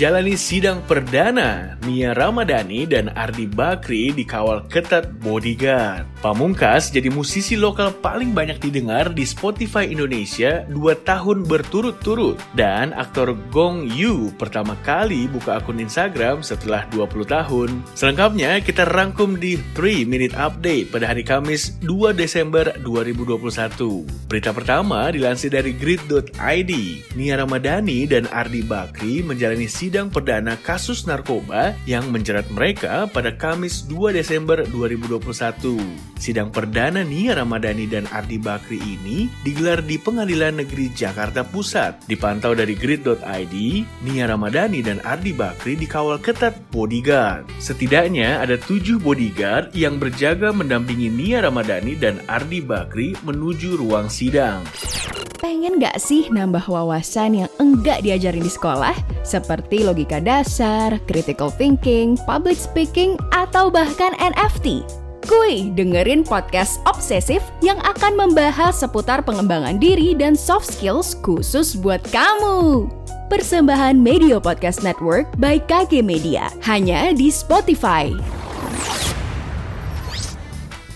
Jalani sidang perdana, Nia Ramadhani dan Ardi Bakri dikawal ketat bodyguard. Pamungkas jadi musisi lokal paling banyak didengar di Spotify Indonesia 2 tahun berturut-turut. Dan aktor Gong Yu pertama kali buka akun Instagram setelah 20 tahun. Selengkapnya kita rangkum di 3 Minute Update pada hari Kamis 2 Desember 2021. Berita pertama dilansir dari grid.id. Nia Ramadhani dan Ardi Bakri menjalani sidang sidang perdana kasus narkoba yang menjerat mereka pada Kamis 2 Desember 2021. Sidang perdana Nia Ramadhani dan Ardi Bakri ini digelar di Pengadilan Negeri Jakarta Pusat. Dipantau dari grid.id, Nia Ramadhani dan Ardi Bakri dikawal ketat bodyguard. Setidaknya ada tujuh bodyguard yang berjaga mendampingi Nia Ramadhani dan Ardi Bakri menuju ruang sidang. Pengen gak sih nambah wawasan yang enggak diajarin di sekolah? Seperti logika dasar, critical thinking, public speaking, atau bahkan NFT? Kuy, dengerin podcast Obsesif yang akan membahas seputar pengembangan diri dan soft skills khusus buat kamu. Persembahan Media Podcast Network by KG Media, hanya di Spotify.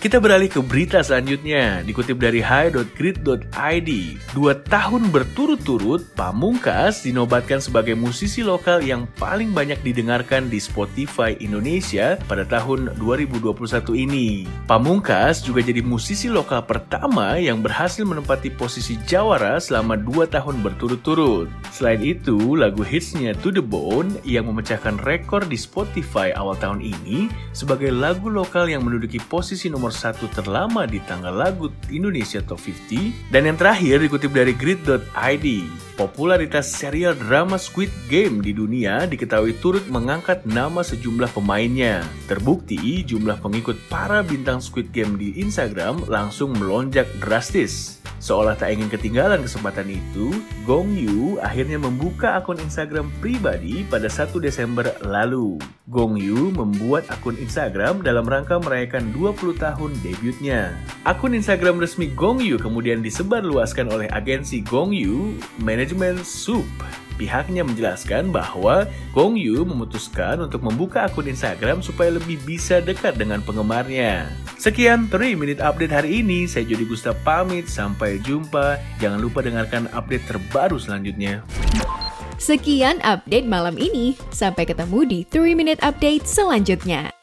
Kita beralih ke berita selanjutnya, dikutip dari high.grid.id. Dua tahun berturut-turut, Pamungkas dinobatkan sebagai musisi lokal yang paling banyak didengarkan di Spotify Indonesia pada tahun 2021 ini. Pamungkas juga jadi musisi lokal pertama yang berhasil menempati posisi jawara selama dua tahun berturut-turut. Selain itu, lagu hitsnya To The Bone yang memecahkan rekor di Spotify awal tahun ini sebagai lagu lokal yang menduduki posisi nomor satu terlama di tanggal lagu Indonesia Top 50. Dan yang terakhir dikutip dari grid.id, popularitas serial drama Squid Game di dunia diketahui turut mengangkat nama sejumlah pemainnya. Terbukti jumlah pengikut para bintang Squid Game di Instagram langsung melonjak drastis. Seolah tak ingin ketinggalan kesempatan itu, Gong Yu akhirnya membuka akun Instagram pribadi pada 1 Desember lalu. Gong Yu membuat akun Instagram dalam rangka merayakan 20 tahun debutnya. Akun Instagram resmi Gong Yu kemudian disebarluaskan oleh agensi Gong Yu Management Soup. Pihaknya menjelaskan bahwa Gong Yu memutuskan untuk membuka akun Instagram supaya lebih bisa dekat dengan penggemarnya. Sekian 3 Minute Update hari ini. Saya Jody Gustaf pamit. Sampai jumpa. Jangan lupa dengarkan update terbaru selanjutnya. Sekian update malam ini. Sampai ketemu di 3 Minute Update selanjutnya.